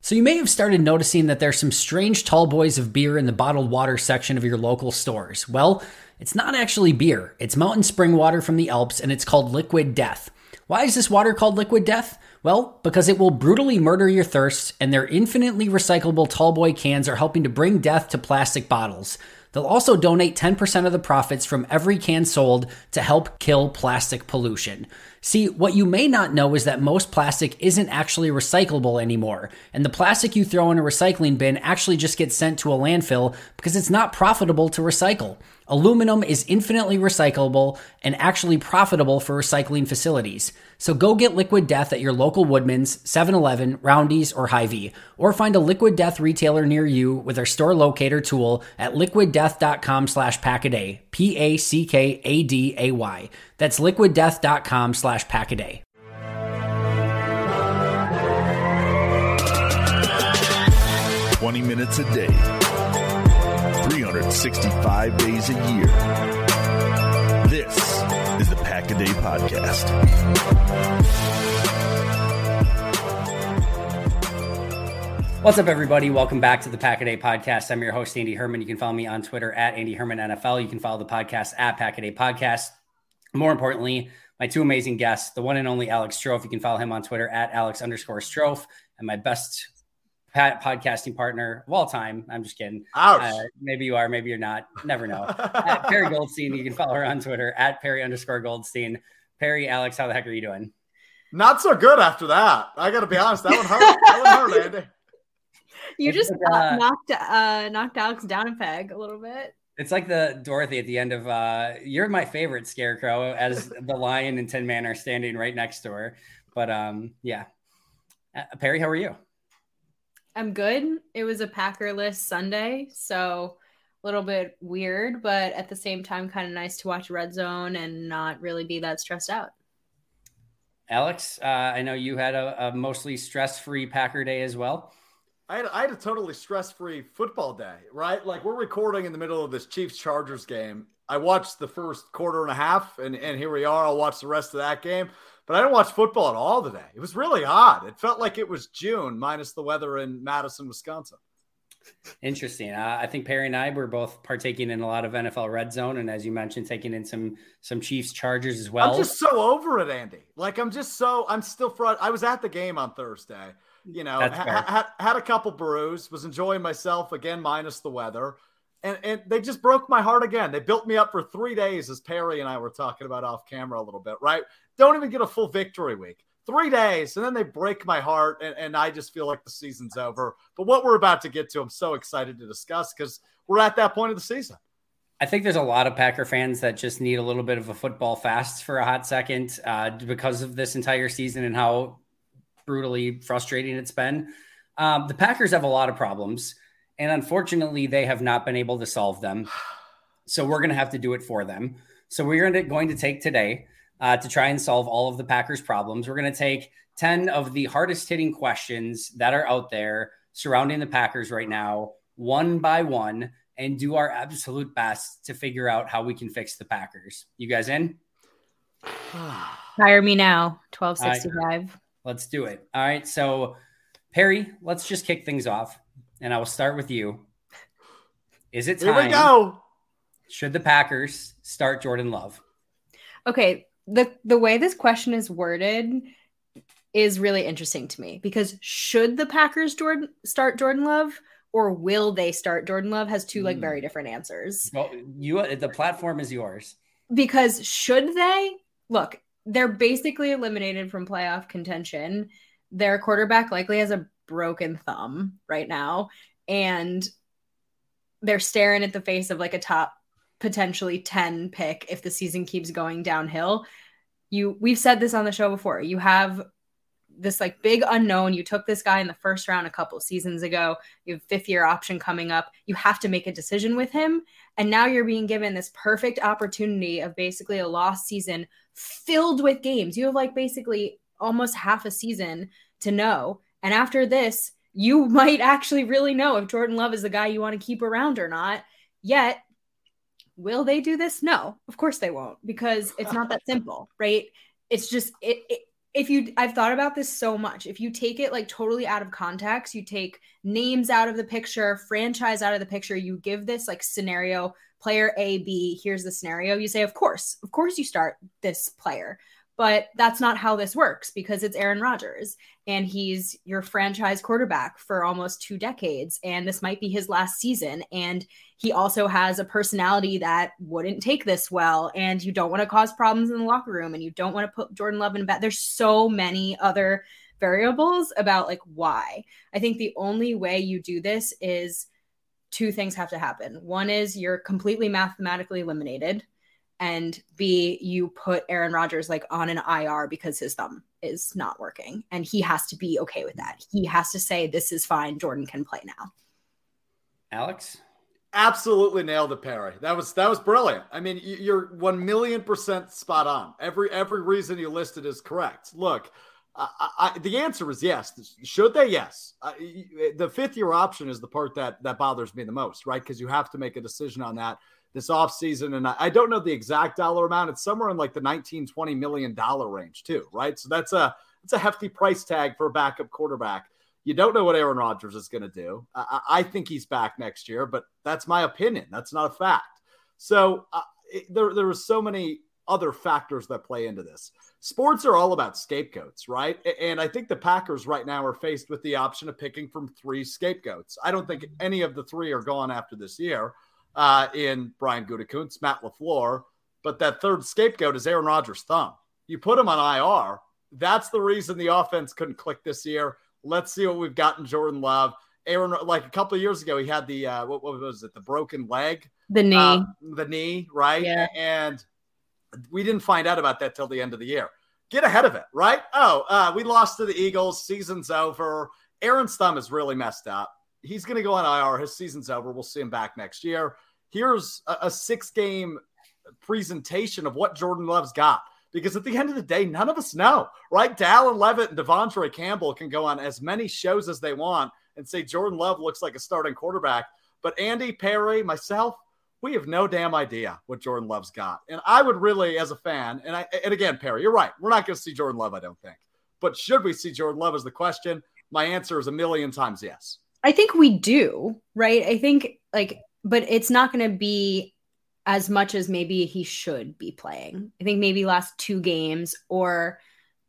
So, you may have started noticing that there's some strange tall boys of beer in the bottled water section of your local stores. Well, it's not actually beer, it's mountain spring water from the Alps, and it's called Liquid Death. Why is this water called Liquid Death? Well, because it will brutally murder your thirst, and their infinitely recyclable tallboy cans are helping to bring death to plastic bottles. They'll also donate 10% of the profits from every can sold to help kill plastic pollution. See, what you may not know is that most plastic isn't actually recyclable anymore, and the plastic you throw in a recycling bin actually just gets sent to a landfill because it's not profitable to recycle. Aluminum is infinitely recyclable and actually profitable for recycling facilities. So go get Liquid Death at your local Woodman's, 7-Eleven, Roundy's, or Hy-Vee, or find a Liquid Death retailer near you with our store locator tool at liquiddeath.com slash packaday, P-A-C-K-A-D-A-Y. That's liquiddeath.com slash packaday. Twenty minutes a day, 365 days a year. This is the Pack a Day Podcast. What's up, everybody? Welcome back to the Pack a Day Podcast. I'm your host, Andy Herman. You can follow me on Twitter at Andy Herman NFL. You can follow the podcast at Pack a Day Podcast. More importantly, my two amazing guests, the one and only Alex Strofe. You can follow him on Twitter at Alex underscore Strofe. And my best podcasting partner of all time. I'm just kidding. Uh, maybe you are, maybe you're not. Never know. at Perry Goldstein. You can follow her on Twitter at Perry underscore Goldstein. Perry, Alex, how the heck are you doing? Not so good after that. I got to be honest. That one hurt. that one hurt, Andy. You just uh, knocked uh, knocked Alex down a peg a little bit. It's like the Dorothy at the end of uh you're my favorite scarecrow as the lion and Tin Man are standing right next to her. But um yeah. Uh, Perry, how are you? I'm good. It was a Packerless Sunday, so a little bit weird, but at the same time kind of nice to watch Red Zone and not really be that stressed out. Alex, uh, I know you had a, a mostly stress-free Packer day as well. I had, I had a totally stress free football day, right? Like we're recording in the middle of this Chiefs Chargers game. I watched the first quarter and a half, and, and here we are. I'll watch the rest of that game, but I didn't watch football at all today. It was really odd. It felt like it was June minus the weather in Madison, Wisconsin. Interesting. Uh, I think Perry and I were both partaking in a lot of NFL Red Zone, and as you mentioned, taking in some some Chiefs Chargers as well. I'm just so over it, Andy. Like I'm just so I'm still front. I was at the game on Thursday You know, ha- ha- had a couple brews, was enjoying myself again, minus the weather. And, and they just broke my heart again. They built me up for three days, as Perry and I were talking about off camera a little bit, right? Don't even get a full victory week. Three days, and then they break my heart, and, and I just feel like the season's over. But what we're about to get to, I'm so excited to discuss because we're at that point of the season. I think there's a lot of Packer fans that just need a little bit of a football fast for a hot second uh, because of this entire season and how brutally frustrating it's been. Um, the Packers have a lot of problems, and unfortunately, they have not been able to solve them. So we're going to have to do it for them. So we're going to take today uh, to try and solve all of the Packers' problems. We're going to take 10 of the hardest hitting questions that are out there surrounding the Packers right now, one by one, and do our absolute best to figure out how we can fix the Packers. You guys in? Hire me now, 1265. let's do it. All right. So, Perry, let's just kick things off. And I will start with you. Is it time? Here we go. Should the Packers start Jordan Love? Okay. The the way this question is worded is really interesting to me because should the Packers Jordan start Jordan Love or will they start Jordan Love has two like hmm. very different answers. Well, you the platform is yours. Because should they? Look, they're basically eliminated from playoff contention. Their quarterback likely has a broken thumb right now and they're staring at the face of like a top potentially 10 pick if the season keeps going downhill. You we've said this on the show before. You have this like big unknown. You took this guy in the first round a couple seasons ago. You have fifth year option coming up. You have to make a decision with him. And now you're being given this perfect opportunity of basically a lost season filled with games. You have like basically almost half a season to know. And after this, you might actually really know if Jordan Love is the guy you want to keep around or not. Yet, will they do this? No, of course they won't because it's not that simple, right? It's just it, it if you I've thought about this so much. If you take it like totally out of context, you take names out of the picture, franchise out of the picture, you give this like scenario player A, B, here's the scenario. You say, of course, of course you start this player. But that's not how this works because it's Aaron Rodgers and he's your franchise quarterback for almost two decades. And this might be his last season. And he also has a personality that wouldn't take this well. And you don't want to cause problems in the locker room and you don't want to put Jordan Love in bed. There's so many other variables about like why. I think the only way you do this is two things have to happen. One is you're completely mathematically eliminated and B, you put Aaron Rodgers like on an IR because his thumb is not working. And he has to be okay with that. He has to say, This is fine. Jordan can play now. Alex? Absolutely nailed it, Perry. That was that was brilliant. I mean, you're one million percent spot on. Every every reason you listed is correct. Look, I, I, the answer is yes. Should they? Yes. the fifth year option is the part that that bothers me the most, right? Because you have to make a decision on that this offseason. And I, I, don't know the exact dollar amount. It's somewhere in like the 19, 20 million dollar range, too, right? So that's a that's a hefty price tag for a backup quarterback. You don't know what Aaron Rodgers is going to do. I, I, think he's back next year, but that's my opinion. That's not a fact. So uh, it, there, there are so many other factors that play into this. Sports are all about scapegoats, right? And I think the Packers right now are faced with the option of picking from three scapegoats. I don't think any of the three are gone after this year uh, in Brian Gutekunst, Matt LaFleur, but that third scapegoat is Aaron Rodgers' thumb. You put him on IR. That's the reason the offense couldn't click this year. Let's see what we've got in Jordan Love. Aaron, like a couple of years ago, he had the uh, what, what, was it? The broken leg, the knee, uh, the knee, right? Yeah. And we didn't find out about that till the end of the year. Get ahead of it, right? Oh, uh, we lost to the Eagles. Season's over. Aaron's thumb is really messed up. He's going to go on IR. His season's over. We'll see him back next year here's a, a six game presentation of what Jordan Love's got. Because at the end of the day, none of us know, right? Dallin Leavitt and De'Vondre Campbell can go on as many shows as they want and say Jordan Love looks like a starting quarterback. But Andy, Perry, myself, we have no damn idea what Jordan Love's got. And I would really, as a fan, and I and again, Perry, you're right. We're not going to see Jordan Love, I don't think. But should we see Jordan Love is the question? My answer is a million times yes. I think we do, right? I think like but it's not going to be as much as maybe he should be playing. I think maybe last two games or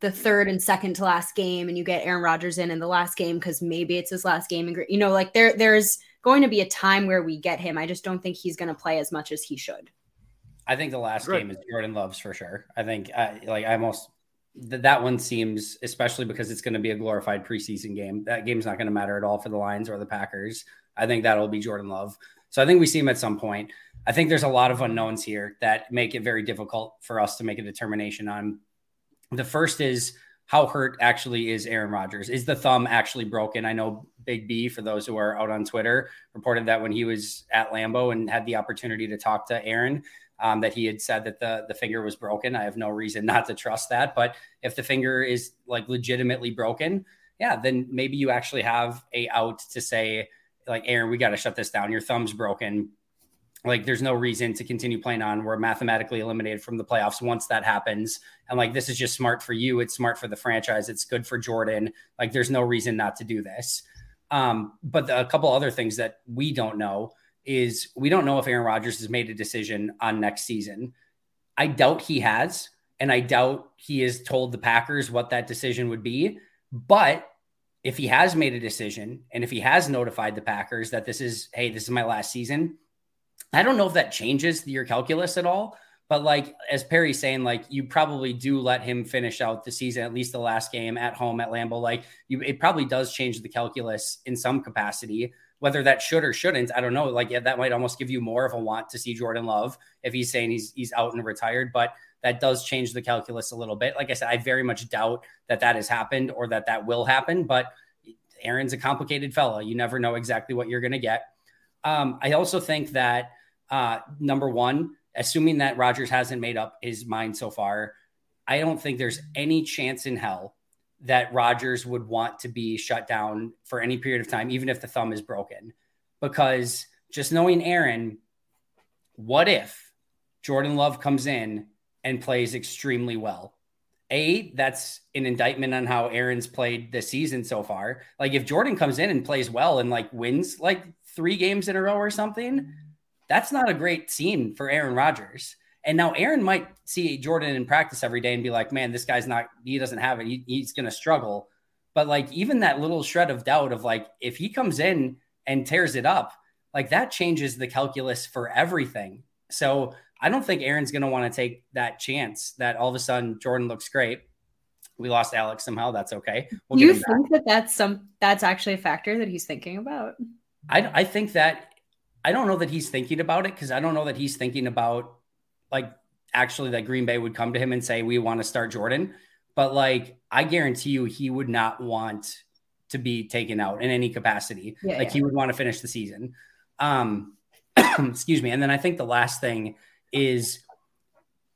the third and second to last game and you get Aaron Rodgers in in the last game because maybe it's his last game. And you know, like there there's going to be a time where we get him. I just don't think he's going to play as much as he should. I think the last Great. game is Jordan Love's for sure. I think I, like I almost th- that one seems, especially because it's going to be a glorified preseason game. That game's not going to matter at all for the Lions or the Packers. I think that'll be Jordan Love. So I think we see him at some point. I think there's a lot of unknowns here that make it very difficult for us to make a determination on. The first is how hurt actually is Aaron Rodgers? Is the thumb actually broken? I know Big B, for those who are out on Twitter, reported that when he was at Lambeau and had the opportunity to talk to Aaron, um, that he had said that the the finger was broken. I have no reason not to trust that. But if the finger is like legitimately broken, yeah, then maybe you actually have a out to say like Aaron, we got to shut this down. Your thumb's broken. Like there's no reason to continue playing on. We're mathematically eliminated from the playoffs once that happens. And like this is just smart for you. It's smart for the franchise. It's good for Jordan. Like there's no reason not to do this. Um, but the, a couple other things that we don't know is we don't know if Aaron Rodgers has made a decision on next season. I doubt he has, and I doubt he has told the Packers what that decision would be. But if he has made a decision and if he has notified the Packers that this is, hey, this is my last season, I don't know if that changes your calculus at all. But like as Perry's saying, like you probably do let him finish out the season, at least the last game at home at Lambeau. Like you, it probably does change the calculus in some capacity. Whether that should or shouldn't, I don't know. Like yeah, that might almost give you more of a want to see Jordan Love if he's saying he's he's out and retired. But that does change the calculus a little bit. Like I said, I very much doubt that that has happened or that that will happen. But Aaron's a complicated fella. You never know exactly what you're going to get. Um, I also think that uh, number one, assuming that Rodgers hasn't made up his mind so far, I don't think there's any chance in hell that Rodgers would want to be shut down for any period of time, even if the thumb is broken. Because just knowing Aaron, what if Jordan Love comes in and plays extremely well? A, that's an indictment on how Aaron's played this season so far. Like if Jordan comes in and plays well and like wins like three games in a row or something, that's not a great scene for Aaron Rodgers. And now Aaron might see Jordan in practice every day and be like, man, this guy's not, he doesn't have it. He, he's going to struggle. But like, even that little shred of doubt of like, if he comes in and tears it up, like that changes the calculus for everything. So I don't think Aaron's going to want to take that chance that all of a sudden Jordan looks great. We lost Alex somehow. That's okay. We'll you think that that's some, that's actually a factor that he's thinking about? I, I think that, I don't know that he's thinking about it because I don't know that he's thinking about like actually that Green Bay would come to him and say, we want to start Jordan. But like, I guarantee you, he would not want to be taken out in any capacity. Yeah, like, yeah. he would want to finish the season. Um, excuse me. And then I think the last thing is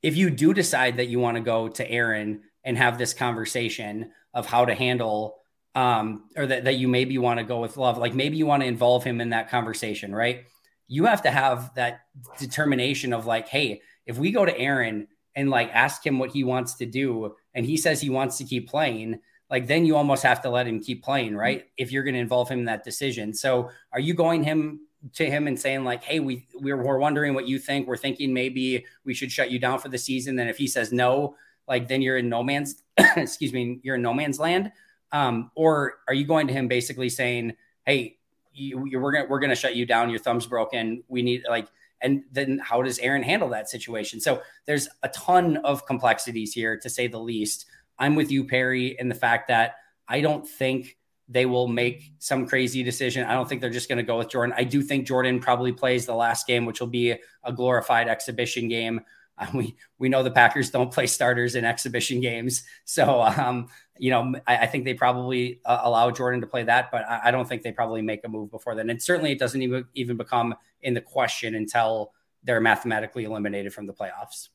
if you do decide that you want to go to Aaron and have this conversation of how to handle um, or that, that you maybe want to go with love, like maybe you want to involve him in that conversation, right? You have to have that determination of like, hey, if we go to Aaron and like ask him what he wants to do and he says he wants to keep playing, like then you almost have to let him keep playing, right? If you're going to involve him in that decision. So are you going him to him and saying like, "Hey, we we're, wondering what you think. We're thinking maybe we should shut you down for the season." And if he says no, like then you're in no man's excuse me, you're in no man's land. Um, or are you going to him basically saying, "Hey, you, you, we're gonna we're gonna shut you down. Your thumb's broken. We need like." And then how does Aaron handle that situation? So there's a ton of complexities here, to say the least. I'm with you, Perry, in the fact that I don't think they will make some crazy decision. I don't think they're just going to go with Jordan. I do think Jordan probably plays the last game, which will be a glorified exhibition game. Uh, we we know the Packers don't play starters in exhibition games, so um, you know I, I, think they probably uh, allow Jordan to play that, but I, I, don't think they probably make a move before then. And certainly, it doesn't even even become in the question until they're mathematically eliminated from the playoffs.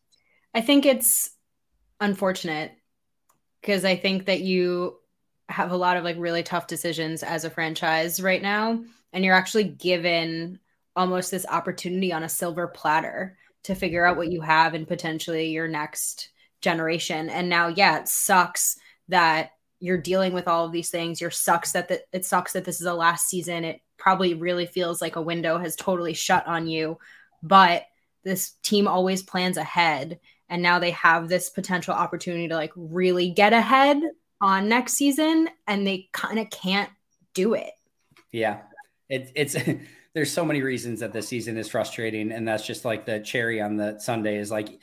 I think it's unfortunate because I think that you have a lot of like really tough decisions as a franchise right now and you're actually given almost this opportunity on a silver platter to figure out what you have and potentially your next generation. And now yeah it sucks that you're dealing with all of these things. You're sucks that the, it sucks that this is the last season. It probably really feels like a window has totally shut on you but this team always plans ahead. And now they have this potential opportunity to like really get ahead on next season and they kind of can't do it. Yeah. It, it's there's so many reasons that this season is frustrating and that's just like the cherry on the sundae is like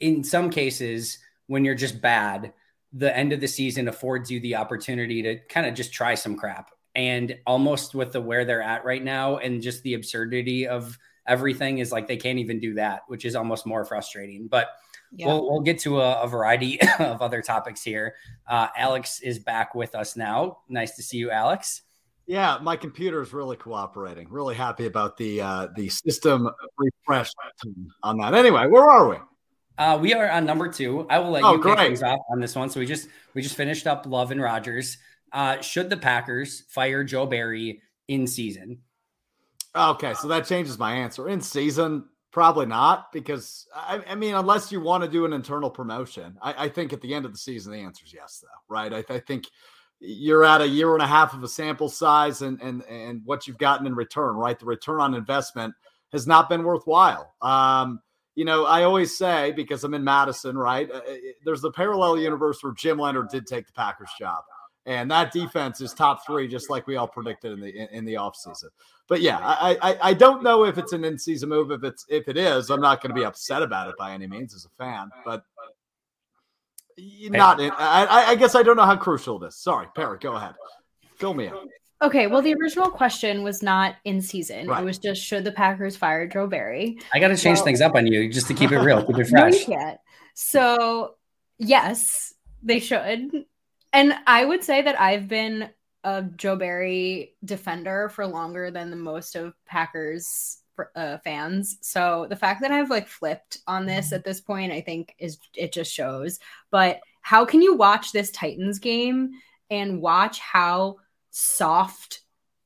in some cases when you're just bad the end of the season affords you the opportunity to kind of just try some crap and almost with the where they're at right now and just the absurdity of everything is like they can't even do that which is almost more frustrating but yeah. we'll, we'll get to a, a variety of other topics here uh, alex is back with us now nice to see you alex yeah, my computer is really cooperating. Really happy about the uh, the system refresh on that. Anyway, where are we? Uh, we are on number two. I will let oh, you kick things off on this one. So we just we just finished up Love and Rodgers. Uh, should the Packers fire Joe Barry in season? Okay, so that changes my answer. In season, probably not, because I, I mean, unless you want to do an internal promotion, I, I, think at the end of the season, the answer is yes, though, right? I, I think you're at a year and a half of a sample size and and and what you've gotten in return, right? The return on investment has not been worthwhile. Um, you know, I always say because I'm in Madison, right? Uh, uh there's the parallel universe where Jim Leonhard did take the Packers job, and that defense is top three, just like we all predicted in the in, in the offseason. But yeah, I, I I don't know if it's an in season move. If it's if it is, I'm not going to be upset about it by any means as a fan. But not in, I, I guess I don't know how crucial it is. Sorry, Perry, go ahead. Fill me in. Okay, well, the original question was not in season. Right. It was just should the Packers fire Joe Barry? I got to change things up on you just to keep it real, keep it fresh. no, can't. So, yes, they should. And I would say that I've been a Joe Barry defender for longer than the most of Packers uh, fans. So the fact that I've like flipped on this at this point, I think is it just shows. But how can you watch this Titans game and watch how soft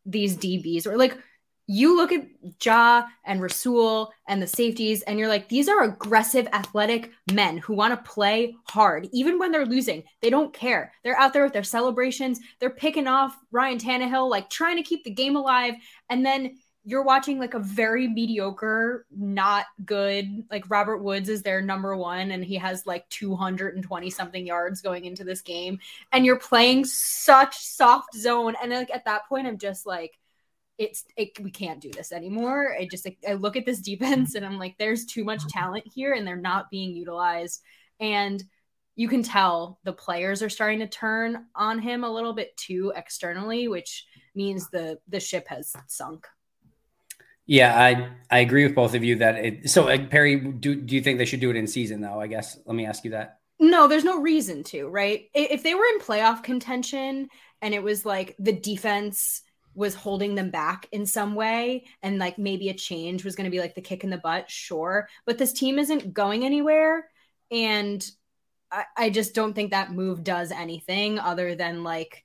these DBs are? Like you look at Ja and Rasul and the safeties, and you're like, these are aggressive, athletic men who want to play hard. Even when they're losing, they don't care. They're out there with their celebrations. They're picking off Ryan Tannehill, like trying to keep the game alive. And then you're watching like a very mediocre, not good, like Robert Woods is their number one and he has like 220 something yards going into this game. And you're playing such soft zone. And like at that point, I'm just like, it's it, we can't do this anymore. I just like, I look at this defense and I'm like, there's too much talent here and they're not being utilized. And you can tell the players are starting to turn on him a little bit too externally, which means the the ship has sunk. Yeah, I I agree with both of you that it. So uh, Perry, do do you think they should do it in season though? I guess let me ask you that. No, there's no reason to, right? If they were in playoff contention and it was like the defense was holding them back in some way and like maybe a change was going to be like the kick in the butt, sure. But this team isn't going anywhere. And I, I just don't think that move does anything other than like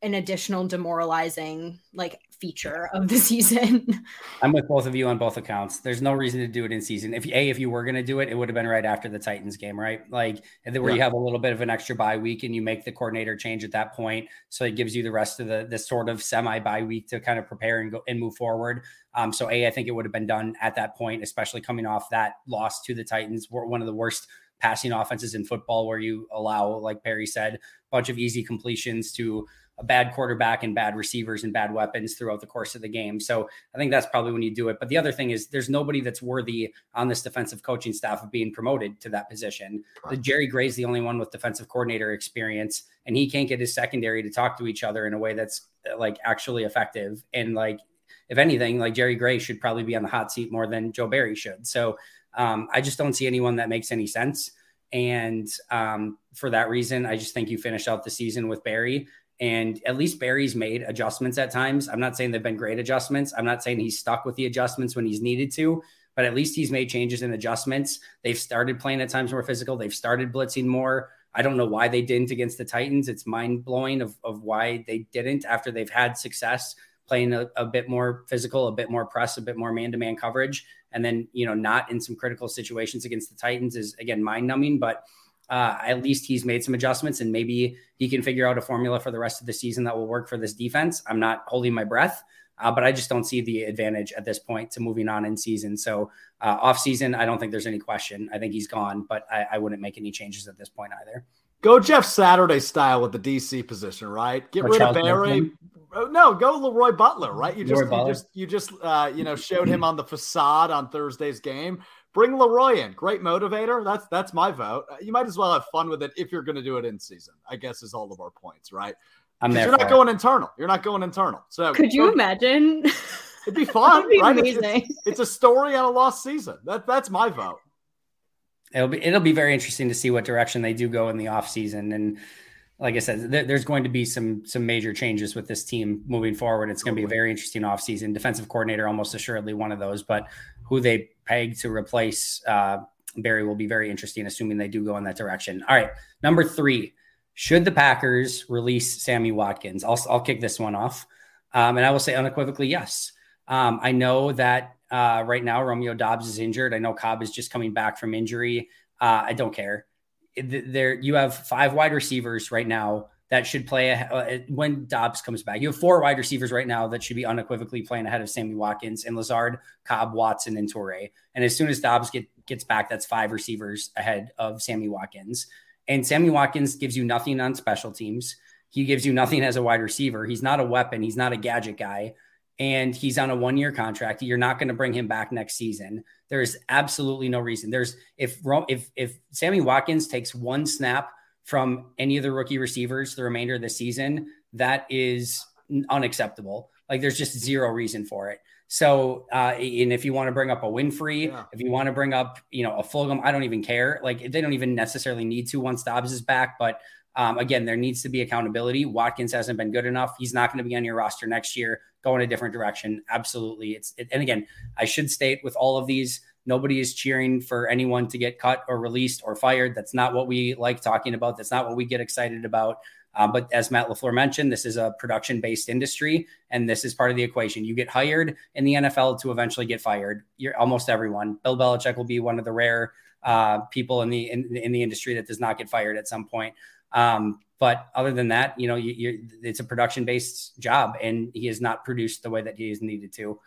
an additional demoralizing like feature of the season. I'm with both of you on both accounts. There's no reason to do it in season. If a if you were going to do it, it would have been right after the Titans game, right? Like where yeah. you have a little bit of an extra bye week and you make the coordinator change at that point, so it gives you the rest of the this sort of semi bye week to kind of prepare and go and move forward. Um, so a I think it would have been done at that point, especially coming off that loss to the Titans, one of the worst passing offenses in football, where you allow, like Perry said, a bunch of easy completions to a bad quarterback and bad receivers and bad weapons throughout the course of the game. So I think that's probably when you do it. But the other thing is there's nobody that's worthy on this defensive coaching staff of being promoted to that position. The Jerry Gray's the only one with defensive coordinator experience, and he can't get his secondary to talk to each other in a way that's like actually effective. And like if anything, like Jerry Gray should probably be on the hot seat more than Joe Barry should. So um, I just don't see anyone that makes any sense. And um, for that reason, I just think you finish out the season with Barry. And at least Barry's made adjustments at times. I'm not saying they've been great adjustments. I'm not saying he's stuck with the adjustments when he's needed to, but at least he's made changes and adjustments. They've started playing at times more physical. They've started blitzing more. I don't know why they didn't against the Titans. It's mind blowing of, of why they didn't after they've had success playing a, a bit more physical, a bit more press, a bit more man to man coverage. And then, you know, not in some critical situations against the Titans is again mind numbing. But uh, at least he's made some adjustments and maybe he can figure out a formula for the rest of the season that will work for this defense. I'm not holding my breath, uh, but I just don't see the advantage at this point to moving on in season. So uh, off season, I don't think there's any question. I think he's gone, but I, I wouldn't make any changes at this point either. Go Jeff Saturday style with the DC position, right? Get or rid Charles of Barry. Oh, no, go Leroy Butler, right? You just, you just, you just, uh, you know, showed him on the facade on Thursday's game. Bring Leroy in, great motivator. That's that's my vote. You might as well have fun with it if you're going to do it in season. I guess is all of our points, right? I'm there. You're not going internal. You're not going internal. So could you imagine? It'd be fun, be right? It's, it's, it's, a story on a lost season. That that's my vote. It'll be it'll be very interesting to see what direction they do go in the off season and like I said, th- there's going to be some some major changes with this team moving forward. It's going to be a very interesting offseason. Defensive coordinator, almost assuredly one of those, but who they peg to replace uh, Barry will be very interesting, assuming they do go in that direction. All right, number three, should the Packers release Sammy Watkins? I'll I'll kick this one off, um, and I will say unequivocally yes. Um, I know that uh, right now Romeo Doubs is injured. I know Cobb is just coming back from injury. Uh, I don't care there you have five wide receivers right now that should play uh, when Doubs comes back. You have four wide receivers right now that should be unequivocally playing ahead of Sammy Watkins and Lazard, Cobb, Watson, and Toure. And as soon as Doubs get, gets back, that's five receivers ahead of Sammy Watkins. And Sammy Watkins gives you nothing on special teams. He gives you nothing as a wide receiver. He's not a weapon. He's not a gadget guy and he's on a one year contract. You're not going to bring him back next season. There's absolutely no reason. There's if if if Sammy Watkins takes one snap from any of the rookie receivers the remainder of the season, that is unacceptable. Like there's just zero reason for it. So, uh, and if you want to bring up a Winfree, yeah. if you want to bring up, you know, a Fulgham, I don't even care. Like they don't even necessarily need to once Doubs is back. But um, again, there needs to be accountability. Watkins hasn't been good enough. He's not going to be on your roster next year. Go in a different direction. Absolutely. It's it, and again, I should state with all of these, nobody is cheering for anyone to get cut or released or fired. That's not what we like talking about. That's not what we get excited about. Uh, but as Matt LaFleur mentioned, this is a production based industry, and this is part of the equation. You get hired in the NFL to eventually get fired. You're almost everyone. Bill Belichick will be one of the rare uh, people in the in, in, the industry that does not get fired at some point. Um, but other than that, you know, you, it's a production based job, and he has not produced the way that he is needed to.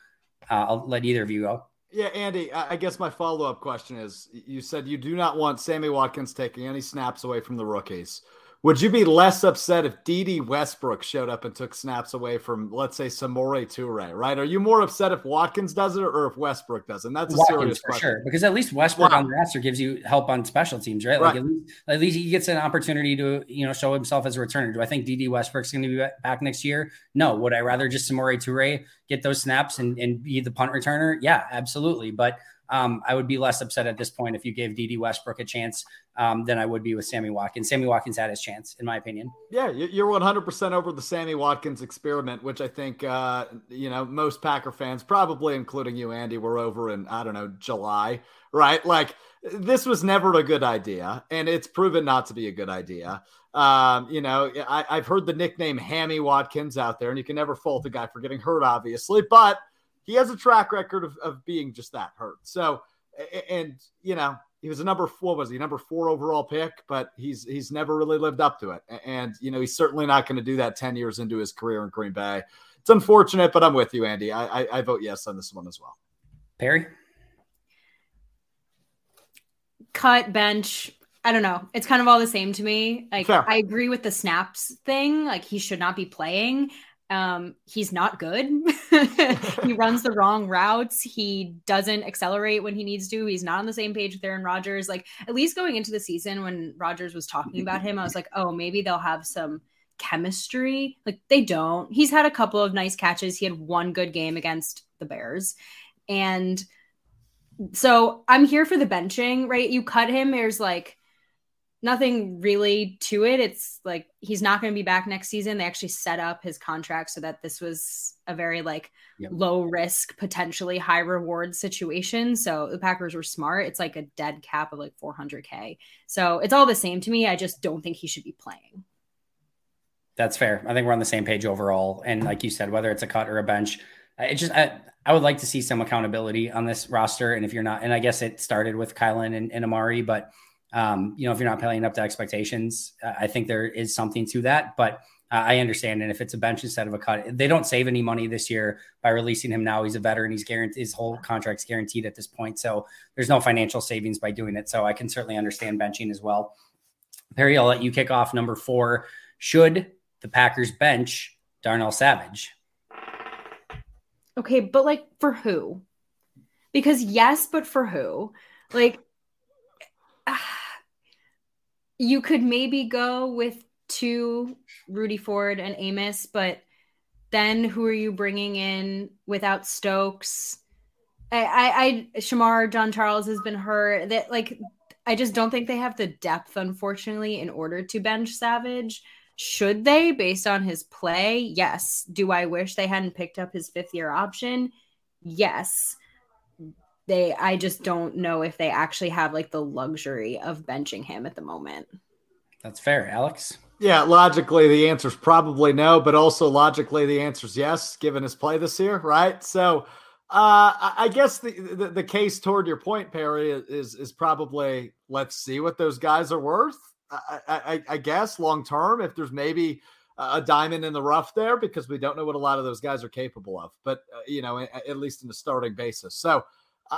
Uh, I'll let either of you go. Yeah, Andy, I guess my follow up question is you said you do not want Sammy Watkins taking any snaps away from the rookies. Would you be less upset if D.D. Westbrook showed up and took snaps away from, let's say, Samori Toure, right? Are you more upset if Watkins does it or if Westbrook does it? And that's a Watkins serious for question. sure, because at least Westbrook wow. on the roster gives you help on special teams, right? Like right. At, least, at, least, he gets an opportunity to, you know, show himself as a returner. Do I think Dede Westbrook's going to be back next year? No. Would I rather just Samori Toure get those snaps and, and be the punt returner? Yeah, absolutely. But um, I would be less upset at this point if you gave Dede Westbrook a chance um, than I would be with Sammy Watkins. Sammy Watkins had his chance, in my opinion. Yeah, you're 100% over the Sammy Watkins experiment, which I think, uh, you know, most Packer fans, probably including you, Andy, were over in, I don't know, July, right? Like, this was never a good idea, and it's proven not to be a good idea. Um, you know, I, I've heard the nickname Hammy Watkins out there, and you can never fault a guy for getting hurt, obviously, but – he has a track record of, of being just that hurt. So, and you know, he was a number four, was he number four overall pick, but he's he's never really lived up to it. And you know, he's certainly not going to do that 10 years into his career in Green Bay. It's unfortunate, but I'm with you, Andy. I, I, I vote yes on this one as well. Perry? Cut bench. I don't know. It's kind of all the same to me. Like Fair. I agree with the snaps thing. Like he should not be playing um he's not good. He runs the wrong routes. He doesn't accelerate when he needs to. He's not on the same page with aaron rodgers. Like at least going into the season when rodgers was talking about him i was like oh maybe they'll have some chemistry. Like they don't. He's had a couple of nice catches. He had one good game against the bears. And so i'm here for the benching right? You cut him there's like nothing really to it. It's like he's not going to be back next season. They actually set up his contract so that this was a very like yep. low risk, potentially high reward situation. So the Packers were smart. It's like a dead cap of like 400k. So it's all the same to me. I just don't think he should be playing. That's fair. I think we're on the same page overall. And like you said, whether it's a cut or a bench, it just I, I would like to see some accountability on this roster. And if you're not, and I guess it started with Kylin and, and Amari, but Um, you know, if you're not playing up to expectations, I think there is something to that. But I understand. And if it's a bench instead of a cut, they don't save any money this year by releasing him now. He's a veteran. He's guaranteed his whole contract's guaranteed at this point. So there's no financial savings by doing it. So I can certainly understand benching as well. Perry, I'll let you kick off number four. Should the Packers bench Darnell Savage? Okay, but like for who? Because yes, but for who? Like you could maybe go with two Rudy Ford and Amos, but then who are you bringing in without Stokes? I, I, I Shemar Jean-Charles has been hurt. That like, I just don't think they have the depth, unfortunately, in order to bench Savage. Should they, based on his play? Yes. Do I wish they hadn't picked up his fifth year option? Yes. They, I just don't know if they actually have like the luxury of benching him at the moment. That's fair, Alex. Yeah, logically the answer is probably no, but also logically the answer is yes, given his play this year, right? So, uh, I guess the, the, the case toward your point, Perry, is is probably let's see what those guys are worth. I, I, I guess long term, if there's maybe a diamond in the rough there, because we don't know what a lot of those guys are capable of. But uh, you know, at least in the starting basis. So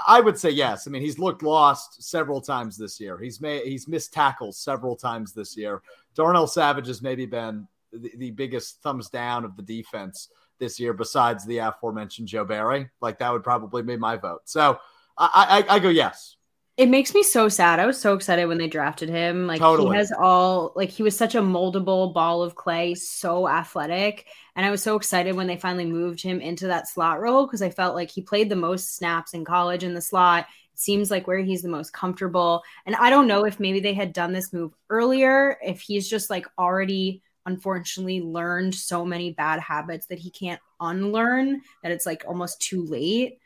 I would say yes. I mean, he's looked lost several times this year. He's made he's missed tackles several times this year. Darnell Savage has maybe been the, the biggest thumbs down of the defense this year, besides the aforementioned Joe Barry. Like that would probably be my vote. So I, I, I go yes. It makes me so sad. I was so excited when they drafted him. Like totally. he has all like he was such a moldable ball of clay, so athletic. And I was so excited when they finally moved him into that slot role because I felt like he played the most snaps in college in the slot. It seems like where he's the most comfortable. And I don't know if maybe they had done this move earlier, if he's just like already unfortunately learned so many bad habits that he can't unlearn that it's like almost too late.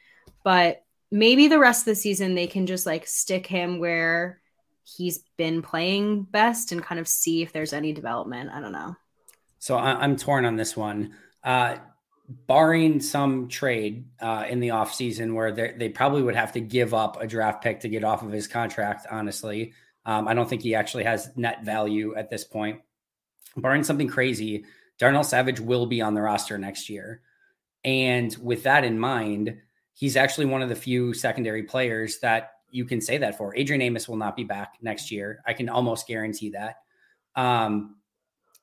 But maybe the rest of the season they can just like stick him where he's been playing best and kind of see if there's any development. I don't know. So I, am torn on this one. Uh, barring some trade uh, in the offseason where they probably would have to give up a draft pick to get off of his contract, honestly. Um, I don't think he actually has net value at this point. Barring something crazy, Darnell Savage will be on the roster next year. And with that in mind, he's actually one of the few secondary players that you can say that for. Adrian Amos will not be back next year. I can almost guarantee that. Um,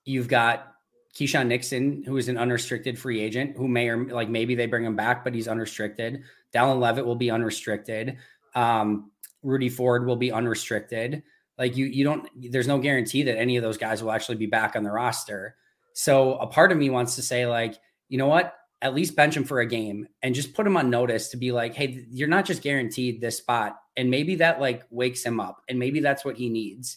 you've got Keisean Nixon, who is an unrestricted free agent, who may or like maybe they bring him back, but he's unrestricted. Dallin Leavitt will be unrestricted. Um, Rudy Ford will be unrestricted. Like you, you don't. There's no guarantee that any of those guys will actually be back on the roster. So a part of me wants to say, like, you know what? At least bench him for a game and just put him on notice to be like, hey, you're not just guaranteed this spot. And maybe that like wakes him up and maybe that's what he needs.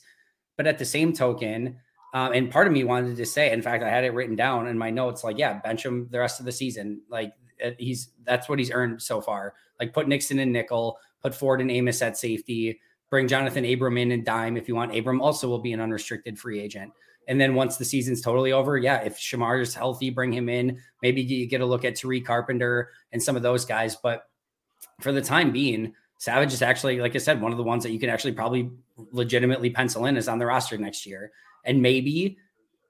But at the same token, um, and part of me wanted to say, in fact, I had it written down in my notes, like, yeah, bench him the rest of the season. Like uh, he's that's what he's earned so far. Like put Nixon in nickel, put Ford and Amos at safety, bring Jonathan Abram in and dime if you want. Abram also will be an unrestricted free agent. And then once the season's totally over, yeah, if Shemar is healthy, bring him in. Maybe you get a look at Tariq Carpenter and some of those guys. But for the time being, Savage is actually, like I said, one of the ones that you can actually probably legitimately pencil in is on the roster next year. And maybe,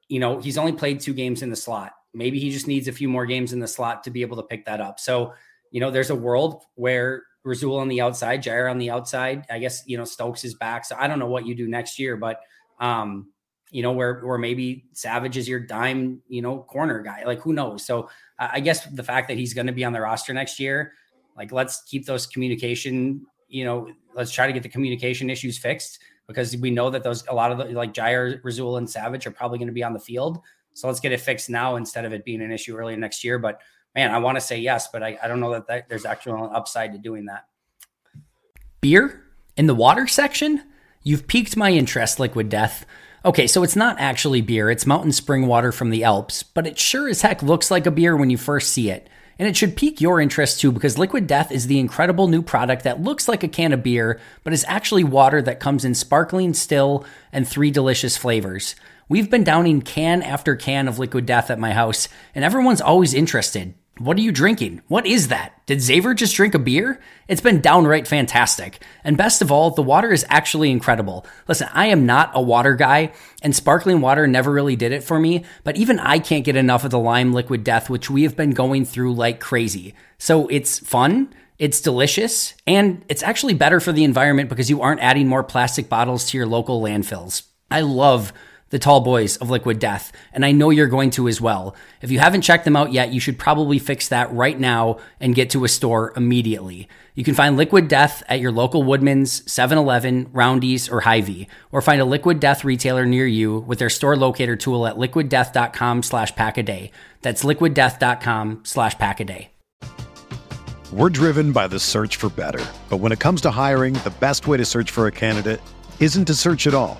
you know, he's only played two games in the slot. Maybe he just needs a few more games in the slot to be able to pick that up. So, you know, there's a world where Rasul on the outside, Jaire on the outside. I guess, you know, Stokes is back. So I don't know what you do next year, but um, you know, where where maybe Savage is your dime, you know, corner guy. Like who knows? So I guess the fact that he's going to be on the roster next year, like let's keep those communication, you know, let's try to get the communication issues fixed because we know that those a lot of the like Jaire, Rasul, and Savage are probably going to be on the field. So let's get it fixed now instead of it being an issue early next year. But man, I want to say yes, but I, I don't know that, that there's actual upside to doing that. Beer in the water section? You've piqued my interest, Liquid Death. Okay, so it's not actually beer, it's mountain spring water from the Alps, but it sure as heck looks like a beer when you first see it. And it should pique your interest too because Liquid Death is the incredible new product that looks like a can of beer, but is actually water that comes in sparkling, still, and three delicious flavors. We've been downing can after can of Liquid Death at my house, and everyone's always interested. What are you drinking? What is that? Did Xavier just drink a beer? It's been downright fantastic. And best of all, the water is actually incredible. Listen, I am not a water guy, and sparkling water never really did it for me, but even I can't get enough of the lime liquid death, which we have been going through like crazy. So it's fun. It's delicious and it's actually better for the environment because you aren't adding more plastic bottles to your local landfills. I love the tall boys of Liquid Death, and I know you're going to as well. If you haven't checked them out yet, you should probably fix that right now and get to a store immediately. You can find Liquid Death at your local Woodman's, 7 Eleven, Roundy's, or Hy-Vee, or find a Liquid Death retailer near you with their store locator tool at liquiddeath.com slash pack a day. That's liquiddeath.com slash pack a day. We're driven by the search for better. But when it comes to hiring, the best way to search for a candidate isn't to search at all.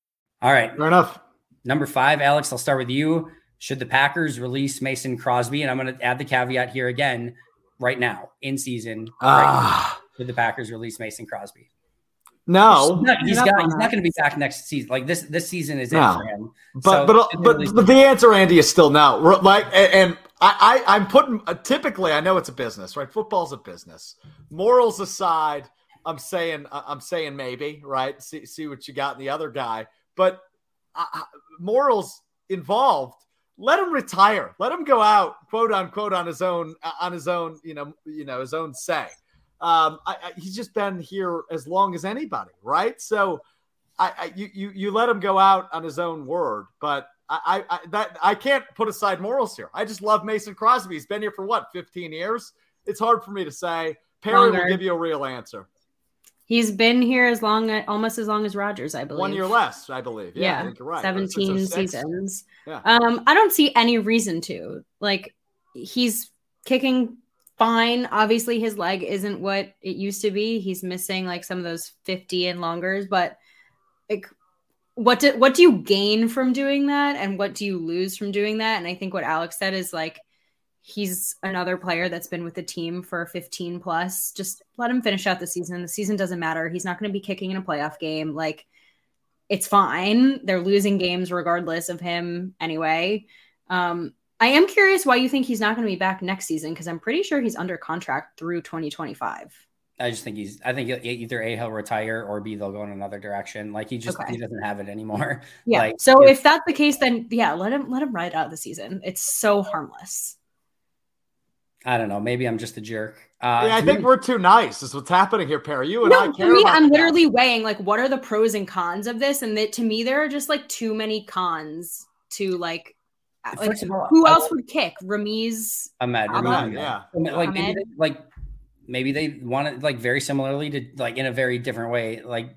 All right. Fair enough. Number five, Alex, I'll start with you. Should the Packers release Mason Crosby? And I'm going to add the caveat here again, right now, in season. Ah. Right should the Packers release Mason Crosby? No, He's not, he's got, he's not going to be back next season. Like this, this season is No. it for him. but So, but but, but the answer, Andy, is still no. Like, and, I, I I'm putting uh, typically I know it's a business, right? Football's a business. Morals aside, I'm saying I- I'm saying maybe, right? See see what you got in the other guy, but uh, morals involved. Let him retire. Let him go out, quote unquote, on his own, uh, on his own, you know, you know, his own say. Um, I, I, he's just been here as long as anybody, right? So, I, I you, you you let him go out on his own word, but I, I, I that I can't put aside morals here. I just love Mason Crosby. He's been here for what 15 years. It's hard for me to say. Perry Longer. will give you a real answer. He's been here as long, almost as long as Rodgers, I believe. One year less, I believe. Yeah, I Yeah, think you're right. seventeen Since 06. seasons. Yeah. Um, I don't see any reason to. Like, he's kicking fine. Obviously, his leg isn't what it used to be. He's missing like some of those fifty and longers, but like. What do what do you gain from doing that, and what do you lose from doing that? And I think what Alex said is like he's another player that's been with the team for 15 plus. Just let him finish out the season. The season doesn't matter. He's not going to be kicking in a playoff game. Like it's fine. They're losing games regardless of him anyway. Um, I am curious why you think he's not going to be back next season because I'm pretty sure he's under contract through 2025. I just think he's. I think either a he'll retire or b they'll go in another direction. Like he just Okay. he doesn't have it anymore. Yeah. Like, so if- if that's the case, then yeah, let him let him ride out the season. It's so harmless. I don't know. Maybe I'm just a jerk. Uh, Yeah, I think me- we're too nice. Is what's happening here, Perry. You and I No, care for me, about I'm that. literally weighing like what are the pros and cons of this, and that to me there are just like too many cons to like. like all, who I- else would kick? Ramiz Ahmed, Ahmed, Ahmed, yeah. Like maybe Ahmed. they, like maybe they want it like very similarly to like in a very different way. Like